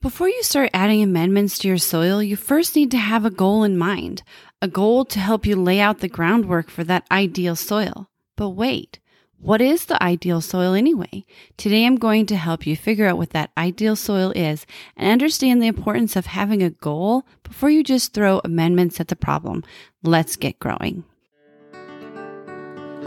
Before you start adding amendments to your soil, you first need to have a goal in mind, a goal to help you lay out the groundwork for that ideal soil. But wait, what is the ideal soil anyway? Today I'm going to help you figure out what that ideal soil is and understand the importance of having a goal before you just throw amendments at the problem. Let's get growing.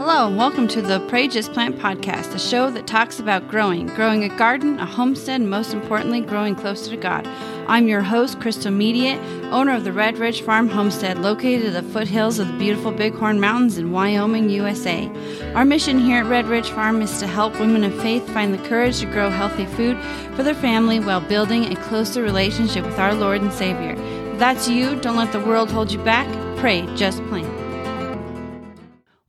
Hello, and welcome to the Pray Just Plant podcast, a show that talks about growing, growing a garden, a homestead, and most importantly, growing closer to God. I'm your host, Crystal Mediate, owner of the Red Ridge Farm Homestead, located at the foothills of the beautiful Bighorn Mountains in Wyoming, USA. Our mission here at Red Ridge Farm is to help women of faith find the courage to grow healthy food for their family while building a closer relationship with our Lord and Savior. If that's you, don't let the world hold you back. Pray, just plant.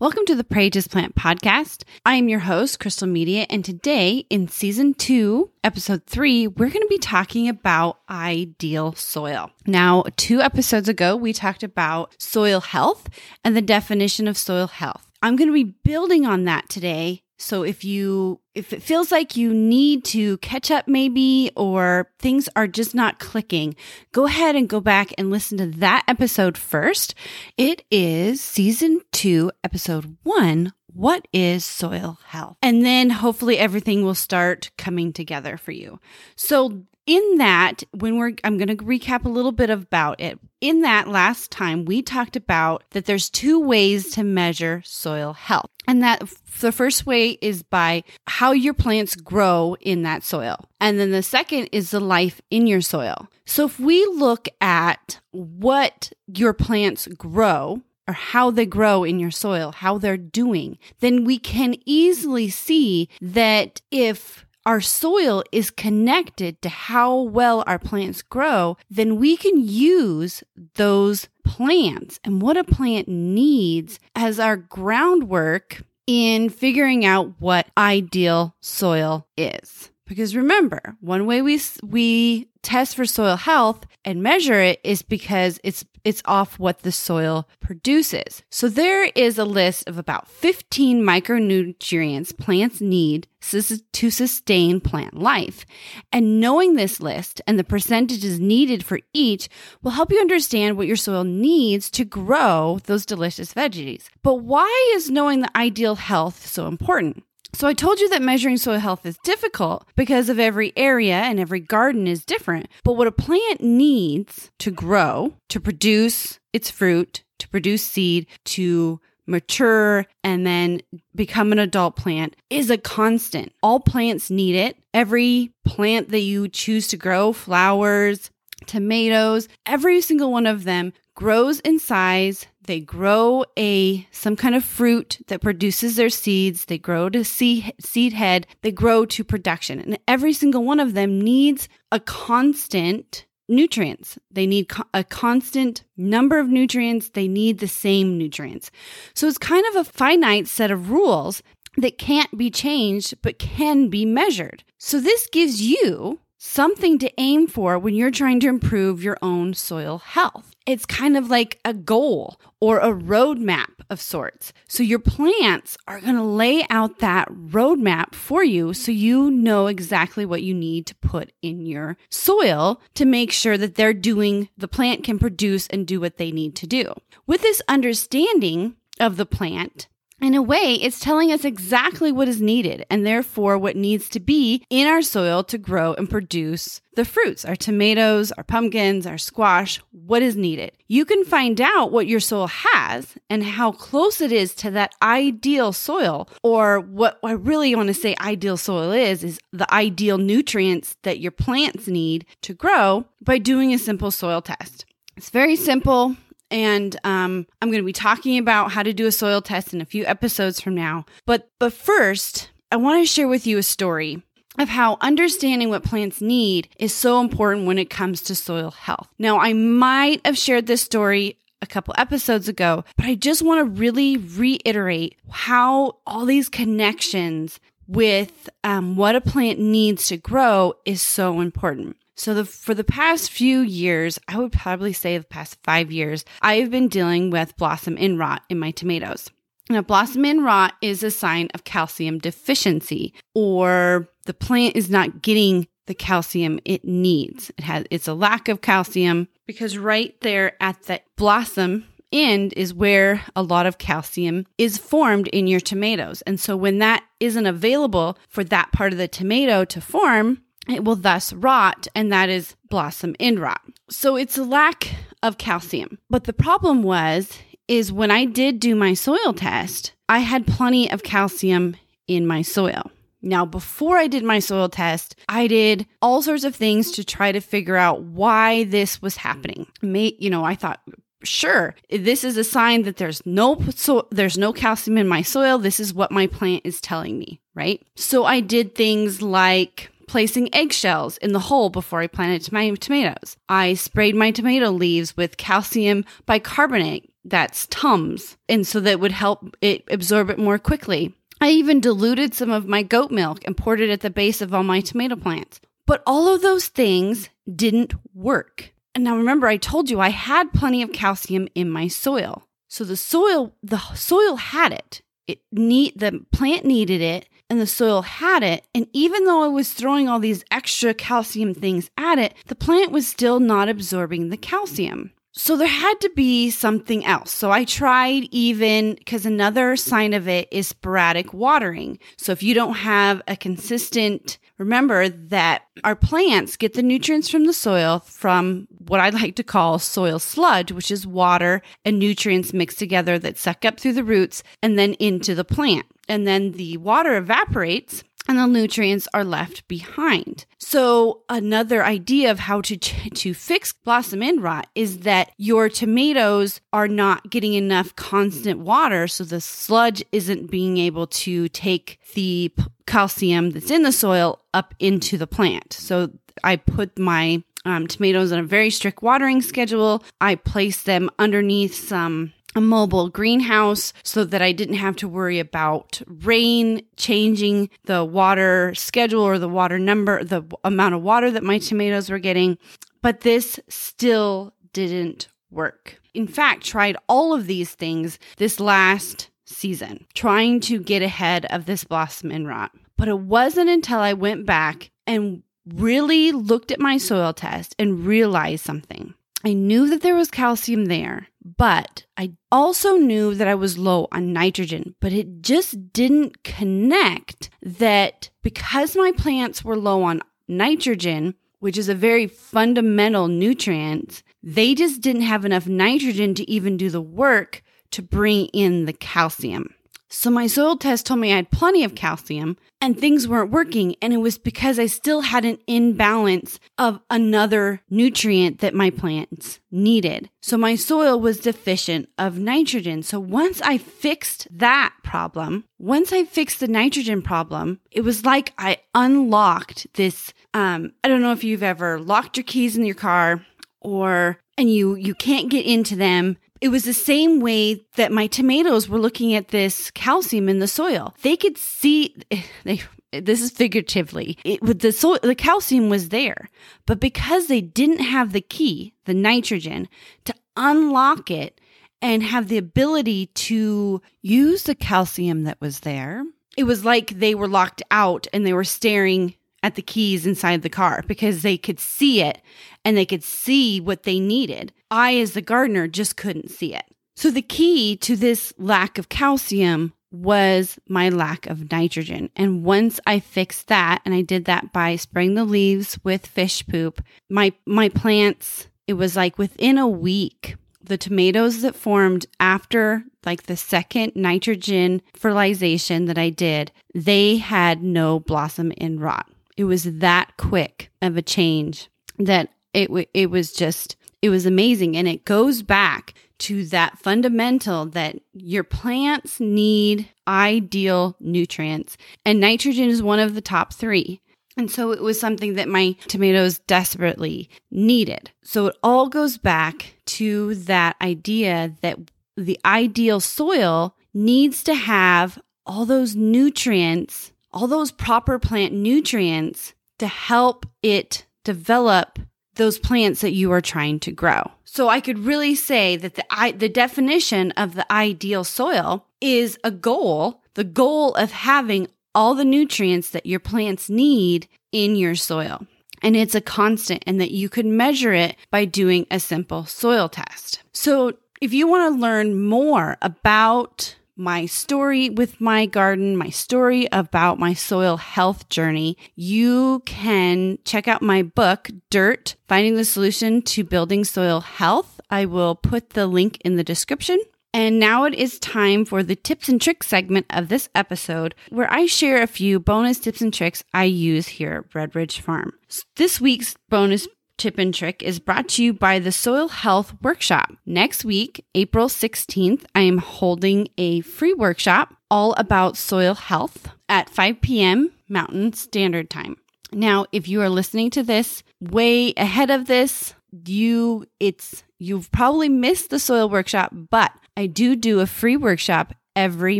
Welcome to the Pray Just Plant podcast. I am your host, Crystal Media, and today in season two, episode three, we're going to be talking about ideal soil. Now, two episodes ago, we talked about soil health and the definition of soil health. I'm going to be building on that today so if you if it feels like you need to catch up maybe or things are just not clicking, go ahead and go back and listen to that episode first. It is season 2, episode 1, what is soil health? And then hopefully everything will start coming together for you. So in that, when we're, I'm going to recap a little bit about it. In that last time, we talked about that there's two ways to measure soil health. And that the first way is by how your plants grow in that soil. And then the second is the life in your soil. So if we look at what your plants grow, or how they grow in your soil, how they're doing, then we can easily see that if our soil is connected to how well our plants grow, then we can use those plants and what a plant needs as our groundwork in figuring out what ideal soil is. Because remember, one way we we test for soil health and measure it is because it's it's off what the soil produces. So there is a list of about 15 micronutrients plants need to sustain plant life. And knowing this list and the percentages needed for each will help you understand what your soil needs to grow those delicious veggies. But why is knowing the ideal health so important? So I told you that measuring soil health is difficult because of every area and every garden is different. But what a plant needs to grow, to produce its fruit, to produce seed, to mature and then become an adult plant is a constant. All plants need it. Every plant that you choose to grow, flowers, tomatoes, every single one of them grows in size. They grow a some kind of fruit that produces their seeds. They grow to seed, seed head. They grow to production. And every single one of them needs a constant nutrients. They need co- a constant number of nutrients. They need the same nutrients. So it's kind of a finite set of rules that can't be changed but can be measured. So this gives you something to aim for when you're trying to improve your own soil health. It's kind of like a goal or a roadmap of sorts. So your plants are going to lay out that roadmap for you so you know exactly what you need to put in your soil to make sure that they're doing, the plant can produce and do what they need to do. With this understanding of the plant, in a way, it's telling us exactly what is needed and therefore what needs to be in our soil to grow and produce the fruits, our tomatoes, our pumpkins, our squash, what is needed. You can find out what your soil has and how close it is to that ideal soil, or what I really want to say ideal soil is, is the ideal nutrients that your plants need to grow by doing a simple soil test. It's very simple. And um, I'm going to be talking about how to do a soil test in a few episodes from now. But but first, I want to share with you a story of how understanding what plants need is so important when it comes to soil health. Now, I might have shared this story a couple episodes ago, but I just want to really reiterate how all these connections with um, what a plant needs to grow is so important. So the for the past few years, I would probably say the past 5 years, I've been dealing with blossom end rot in my tomatoes. Now, blossom end rot is a sign of calcium deficiency, or the plant is not getting the calcium it needs. It has it's a lack of calcium because right there at the blossom end is where a lot of calcium is formed in your tomatoes. And so when that isn't available for that part of the tomato to form, Eh, it will thus rot, and that is blossom end rot. So it's a lack of calcium. But the problem was is when I did do my soil test, I had plenty of calcium in my soil. Now, before I did my soil test, I did all sorts of things to try to figure out why this was happening. May, you know, I thought sure this is a sign that there's no so there's no calcium in my soil this is what my plant is telling me right so i did things like placing eggshells in the hole before i planted my tomatoes i sprayed my tomato leaves with calcium bicarbonate that's tums and so that would help it absorb it more quickly I even diluted some of my goat milk and poured it at the base of all my tomato plants. But all of those things didn't work. And now remember, I told you I had plenty of calcium in my soil. So the soil, the soil had it. It need the plant needed it and the soil had it. And even though I was throwing all these extra calcium things at it, the plant was still not absorbing the calcium. So there had to be something else. So I tried even because another sign of it is sporadic watering. So if you don't have a consistent, remember that our plants get the nutrients from the soil from what I like to call soil sludge, which is water and nutrients mixed together that suck up through the roots and then into the plant. And then the water evaporates and the nutrients are left behind. So another idea of how to to fix blossom end rot is that your tomatoes are not getting enough constant water so the sludge isn't being able to take the calcium that's in the soil up into the plant. So I put my um, tomatoes on a very strict watering schedule. I place them underneath some a mobile greenhouse so that I didn't have to worry about rain changing the water schedule or the water number, the amount of water that my tomatoes were getting. But this still didn't work. In fact, tried all of these things this last season, trying to get ahead of this blossom end rot. But it wasn't until I went back and really looked at my soil test and realized something. I knew that there was calcium there, but I also knew that I was low on nitrogen, but it just didn't connect that because my plants were low on nitrogen, which is a very fundamental nutrient, they just didn't have enough nitrogen to even do the work to bring in the calcium. So my soil test told me I had plenty of calcium and things weren't working. And it was because I still had an imbalance of another nutrient that my plants needed. So my soil was deficient of nitrogen. So once I fixed that problem, once I fixed the nitrogen problem, it was like I unlocked this. Um, I don't know if you've ever locked your keys in your car or and you you can't get into them it was the same way that my tomatoes were looking at this calcium in the soil. They could see they this is figuratively. It, with the soil, the calcium was there, but because they didn't have the key, the nitrogen, to unlock it and have the ability to use the calcium that was there, it was like they were locked out and they were staring at the keys inside the car because they could see it and they could see what they needed. I, as the gardener, just couldn't see it. So the key to this lack of calcium was my lack of nitrogen. And once I fixed that, and I did that by spraying the leaves with fish poop, my my plants, it was like within a week, the tomatoes that formed after like the second nitrogen fertilization that I did, they had no blossom end rot. It was that quick of a change that it it was just it was amazing. And it goes back to that fundamental that your plants need ideal nutrients. And nitrogen is one of the top 3 and so it was something that my tomatoes desperately needed. So it all goes back to that idea that the ideal soil needs to have all those nutrients all those proper plant nutrients to help it develop those plants that you are trying to grow. So I could really say that the I, the definition of the ideal soil is a goal, the goal of having all the nutrients that your plants need in your soil. and it's a constant and that you could measure it by doing a simple soil test. So if you want to learn more about my story with my garden, my story about my soil health journey, you can check out my book, Dirt Finding the Solution to Building Soil Health. I will put the link in the description. And now it is time for the tips and tricks segment of this episode, where I share a few bonus tips and tricks I use here at Red Ridge Farm. This week's bonus tip and trick is brought to you by the Soil Health Workshop. Next week, April 16th, I am holding a free workshop all about soil health at 5 p.m. Mountain Standard Time. Now, if you are listening to this way ahead of this, you it's you've probably missed the soil workshop, but I do do a free workshop every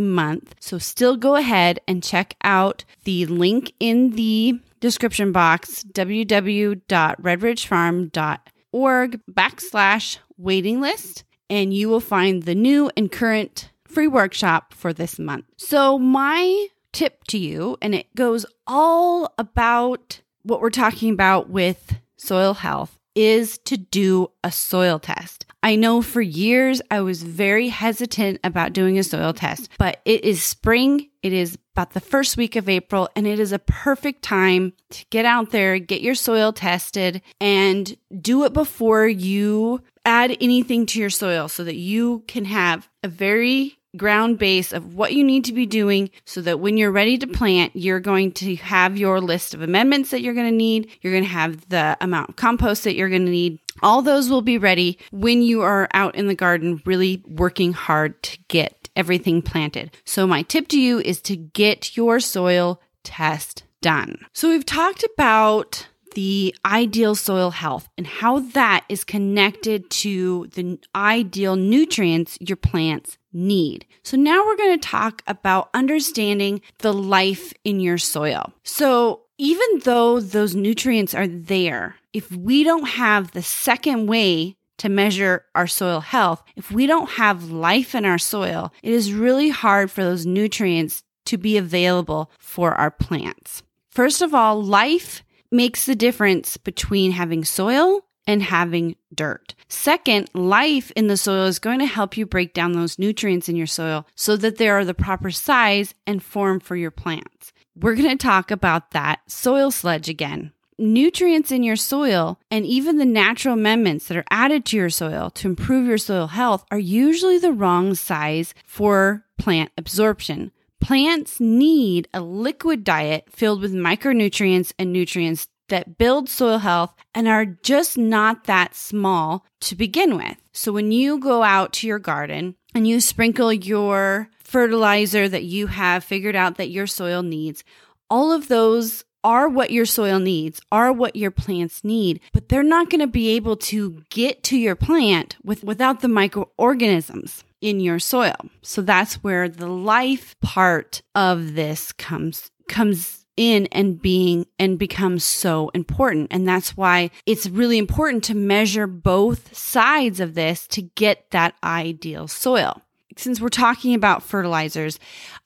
month. So still go ahead and check out the link in the description box www.redridgefarm.org backslash waiting list and you will find the new and current free workshop for this month. So my tip to you, and it goes all about what we're talking about with soil health, is to do a soil test. I know for years I was very hesitant about doing a soil test, but it is spring. It is about the first week of April, and it is a perfect time to get out there, get your soil tested, and do it before you add anything to your soil so that you can have a very ground base of what you need to be doing so that when you're ready to plant, you're going to have your list of amendments that you're going to need. You're going to have the amount of compost that you're going to need. All those will be ready when you are out in the garden, really working hard to get everything planted. So, my tip to you is to get your soil test done. So, we've talked about the ideal soil health and how that is connected to the ideal nutrients your plants need. So now we're going to talk about understanding the life in your soil. So even though those nutrients are there, if we don't have the second way to measure our soil health, if we don't have life in our soil, it is really hard for those nutrients to be available for our plants. First of all, life makes the difference between having soil and having dirt. Second, life in the soil is going to help you break down those nutrients in your soil so that they are the proper size and form for your plants. We're going to talk about that soil sludge again. Nutrients in your soil and even the natural amendments that are added to your soil to improve your soil health are usually the wrong size for plant absorption. Plants need a liquid diet filled with micronutrients and nutrients that build soil health and are just not that small to begin with. So when you go out to your garden and you sprinkle your fertilizer that you have figured out that your soil needs, all of those are what your soil needs, are what your plants need, but they're not going to be able to get to your plant with, without the microorganisms in your soil. So that's where the life part of this comes comes in and being and becomes so important. And that's why it's really important to measure both sides of this to get that ideal soil. Since we're talking about fertilizers,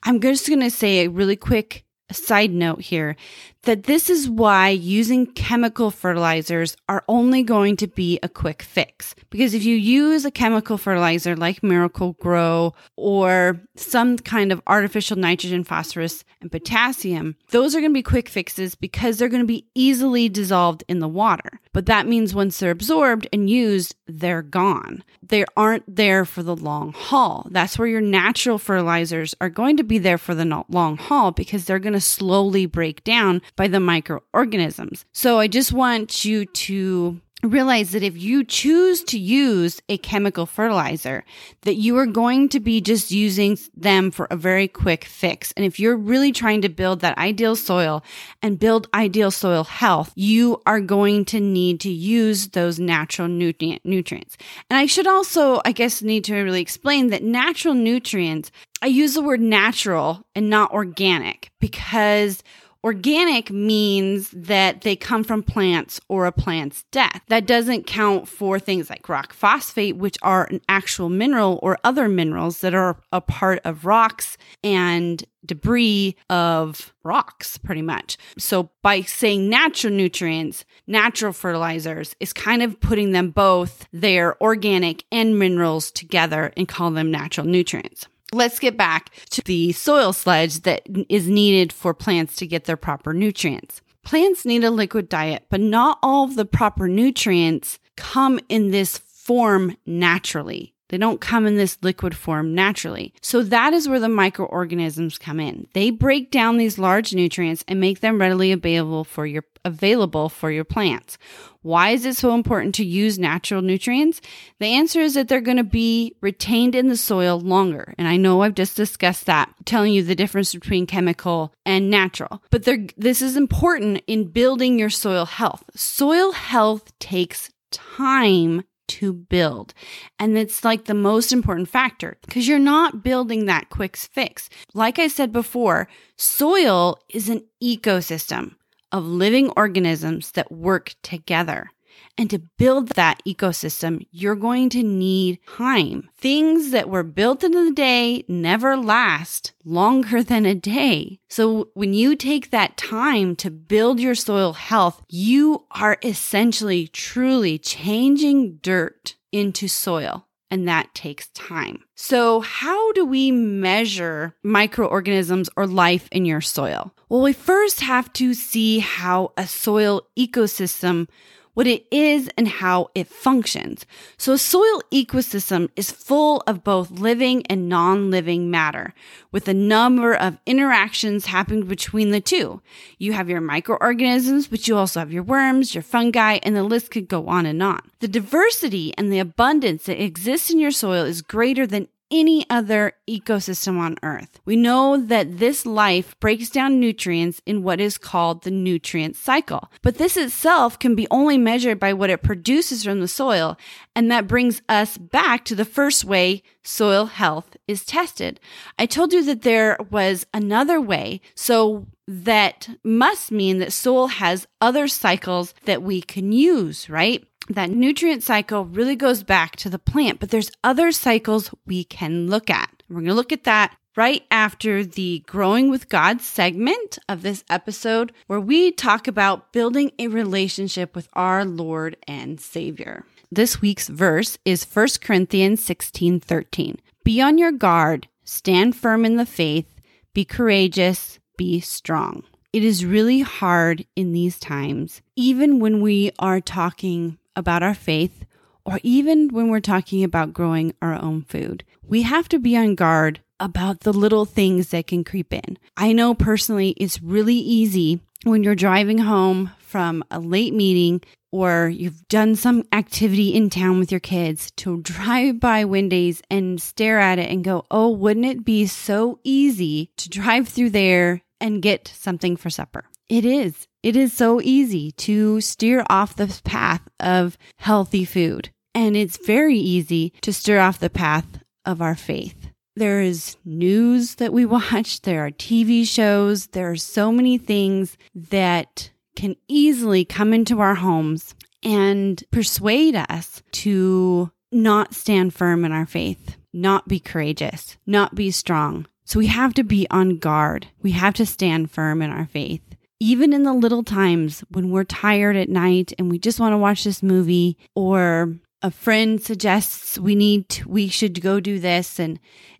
I'm just going to say a really quick side note here that this is why using chemical fertilizers are only going to be a quick fix. Because if you use a chemical fertilizer like Miracle-Gro or some kind of artificial nitrogen, phosphorus, and potassium, those are going to be quick fixes because they're going to be easily dissolved in the water. But that means once they're absorbed and used, they're gone. They aren't there for the long haul. That's where your natural fertilizers are going to be there for the long haul because they're going to slowly break down by the microorganisms. So I just want you to realize that if you choose to use a chemical fertilizer that you are going to be just using them for a very quick fix and if you're really trying to build that ideal soil and build ideal soil health you are going to need to use those natural nutrient nutrients and i should also i guess need to really explain that natural nutrients i use the word natural and not organic because Organic means that they come from plants or a plant's death. That doesn't count for things like rock phosphate, which are an actual mineral or other minerals that are a part of rocks and debris of rocks, pretty much. So, by saying natural nutrients, natural fertilizers is kind of putting them both, their organic and minerals together and call them natural nutrients. Let's get back to the soil sludge that is needed for plants to get their proper nutrients. Plants need a liquid diet, but not all of the proper nutrients come in this form naturally. They don't come in this liquid form naturally. So that is where the microorganisms come in. They break down these large nutrients and make them readily available for your available for your plants. Why is it so important to use natural nutrients? The answer is that they're going to be retained in the soil longer. And I know I've just discussed that, telling you the difference between chemical and natural. But this is important in building your soil health. Soil health takes time to build. And it's like the most important factor because you're not building that quick fix. Like I said before, soil is an ecosystem of living organisms that work together. And to build that ecosystem, you're going to need time. Things that were built in a day never last longer than a day. So when you take that time to build your soil health, you are essentially truly changing dirt into soil and that takes time. So, how do we measure microorganisms or life in your soil? Well, we first have to see how a soil ecosystem what it is and how it functions. So a soil ecosystem is full of both living and non-living matter with a number of interactions happening between the two. You have your microorganisms, but you also have your worms, your fungi, and the list could go on and on. The diversity and the abundance that exists in your soil is greater than any other ecosystem on Earth. We know that this life breaks down nutrients in what is called the nutrient cycle, but this itself can be only measured by what it produces from the soil, and that brings us back to the first way soil health is tested. I told you that there was another way, so that must mean that soil has other cycles that we can use, right? That nutrient cycle really goes back to the plant, but there's other cycles we can look at. We're going to look at that right after the Growing with God segment of this episode, where we talk about building a relationship with our Lord and Savior. This week's verse is 1 Corinthians 16 13. Be on your guard, stand firm in the faith, be courageous, be strong. It is really hard in these times, even when we are talking about our faith, or even when we're talking about growing our own food. We have to be on guard about the little things that can creep in. I know personally it's really easy when you're driving home from a late meeting or you've done some activity in town with your kids to drive by Wendy's and stare at it and go, oh, wouldn't it be so easy to drive through there and get something for supper? It is. It is so easy to steer off the path of healthy food. And it's very easy to steer off the path of our faith. There is news that we watch, there are TV shows, there are so many things that can easily come into our homes and persuade us to not stand firm in our faith, not be courageous, not be strong. So we have to be on guard. We have to stand firm in our faith even in the little times when we're tired at night and we just want to watch this movie or a friend suggests we need to, we should go do this and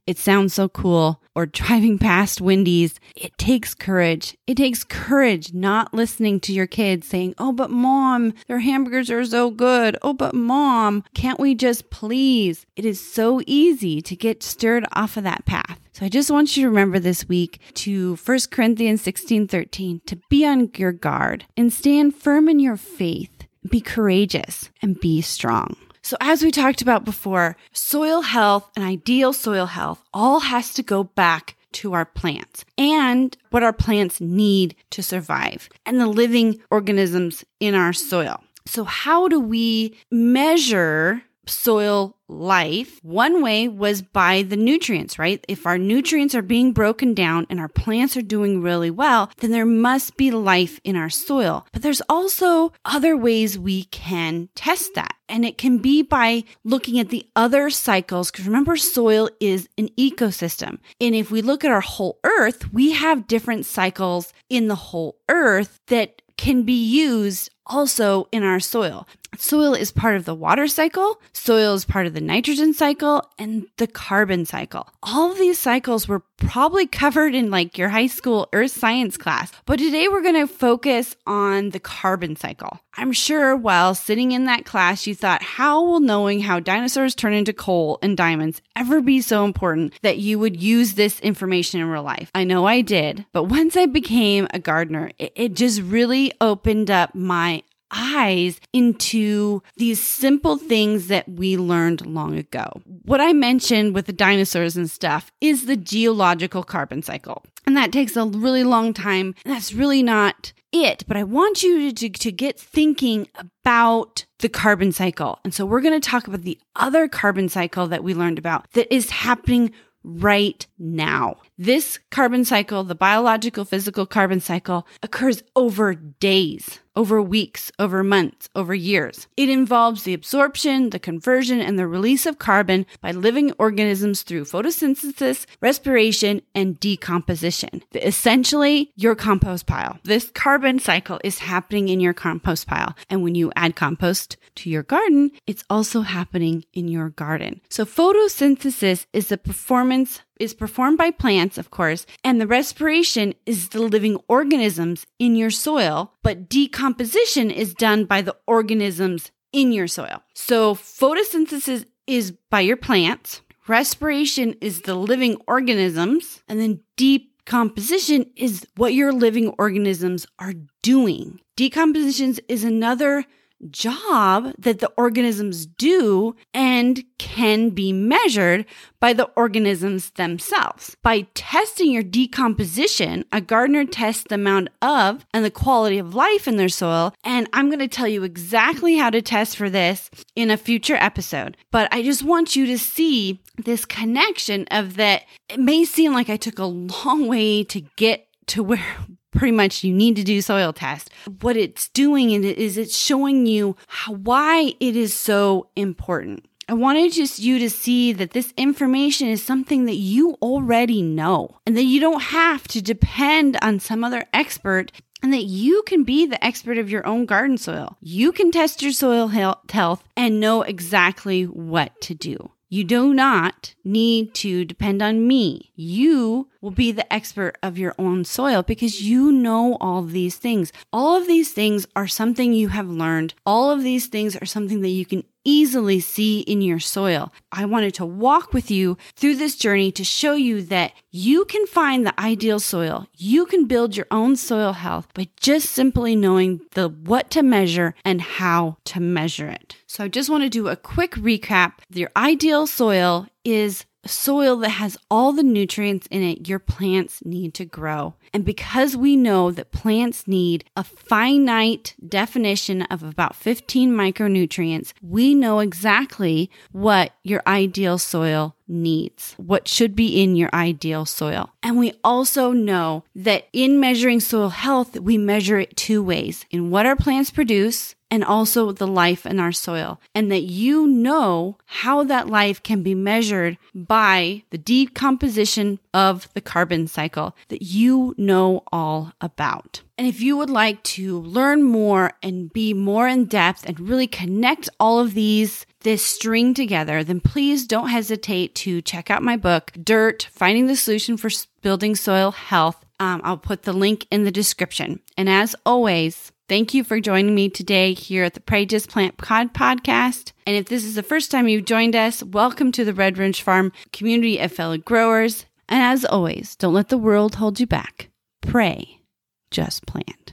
it sounds so cool. Or driving past Wendy's. It takes courage. It takes courage not listening to your kids saying oh but mom their hamburgers are so good. Oh but mom can't we just please? It is so easy to get stirred off of that path. So I just want you to remember this week to 1 Corinthians 16 13 to be on your guard and stand firm in your faith, be courageous, and be strong. So, as we talked about before, soil health and ideal soil health all has to go back to our plants and what our plants need to survive and the living organisms in our soil. So, how do we measure soil life, one way was by the nutrients, right? If our nutrients are being broken down and our plants are doing really well, then there must be life in our soil. But there's also other ways we can test that. And it can be by looking at the other cycles. Because remember, soil is an ecosystem. And if we look at our whole earth, we have different cycles in the whole earth that can be used also in our soil. Soil is part of the water cycle, soil is part of the nitrogen cycle, and the carbon cycle. All of these cycles were probably covered in like your high school earth science class, but today we're going to focus on the carbon cycle. I'm sure while sitting in that class, you thought, how will knowing how dinosaurs turn into coal and diamonds ever be so important that you would use this information in real life? I know I did, but once I became a gardener, it, it just really opened up my eyes into these simple things that we learned long ago. What I mentioned with the dinosaurs and stuff is the geological carbon cycle. And that takes a really long time. That's really not it. But I want you to, to, get thinking about the carbon cycle. And so we're going to talk about the other carbon cycle that we learned about that is happening right now. This carbon cycle, the biological physical carbon cycle, occurs over days, over weeks, over months, over years. It involves the absorption, the conversion, and the release of carbon by living organisms through photosynthesis, respiration, and decomposition. Essentially, your compost pile. This carbon cycle is happening in your compost pile. And when you add compost to your garden, it's also happening in your garden. So photosynthesis is the performance is performed by plants, of course, and the respiration is the living organisms in your soil, but decomposition is done by the organisms in your soil. So photosynthesis is by your plants, respiration is the living organisms, and then decomposition is what your living organisms are doing. Decomposition is another job that the organisms do and can be measured by the organisms themselves. By testing your decomposition, a gardener tests the amount of and the quality of life in their soil. And I'm going to tell you exactly how to test for this in a future episode. But I just want you to see this connection of that. It may seem like I took a long way to get to where pretty much you need to do soil test. What it's doing is it's showing you how, why it is so important. I wanted just you to see that this information is something that you already know and that you don't have to depend on some other expert and that you can be the expert of your own garden soil. You can test your soil health and know exactly what to do. You do not need to depend on me. You will be the expert of your own soil because you know all these things. All of these things are something you have learned. All of these things are something that you can easily see in your soil. I wanted to walk with you through this journey to show you that you can find the ideal soil. You can build your own soil health by just simply knowing the what to measure and how to measure it. So I just want to do a quick recap. Your ideal soil is soil that has all the nutrients in it your plants need to grow. And because we know that plants need a finite definition of about 15 micronutrients, we know exactly what your ideal soil needs, what should be in your ideal soil. And we also know that in measuring soil health, we measure it two ways in what our plants produce and also the life in our soil, and that you know how that life can be measured by the decomposition of the carbon cycle that you know all about. And if you would like to learn more and be more in depth and really connect all of these, this string together, then please don't hesitate to check out my book, Dirt Finding the Solution for Building Soil Health. Um, I'll put the link in the description. And as always, Thank you for joining me today here at the Pray Just Plant Pod podcast. And if this is the first time you've joined us, welcome to the Red Ridge Farm community of fellow growers. And as always, don't let the world hold you back. Pray, just plant.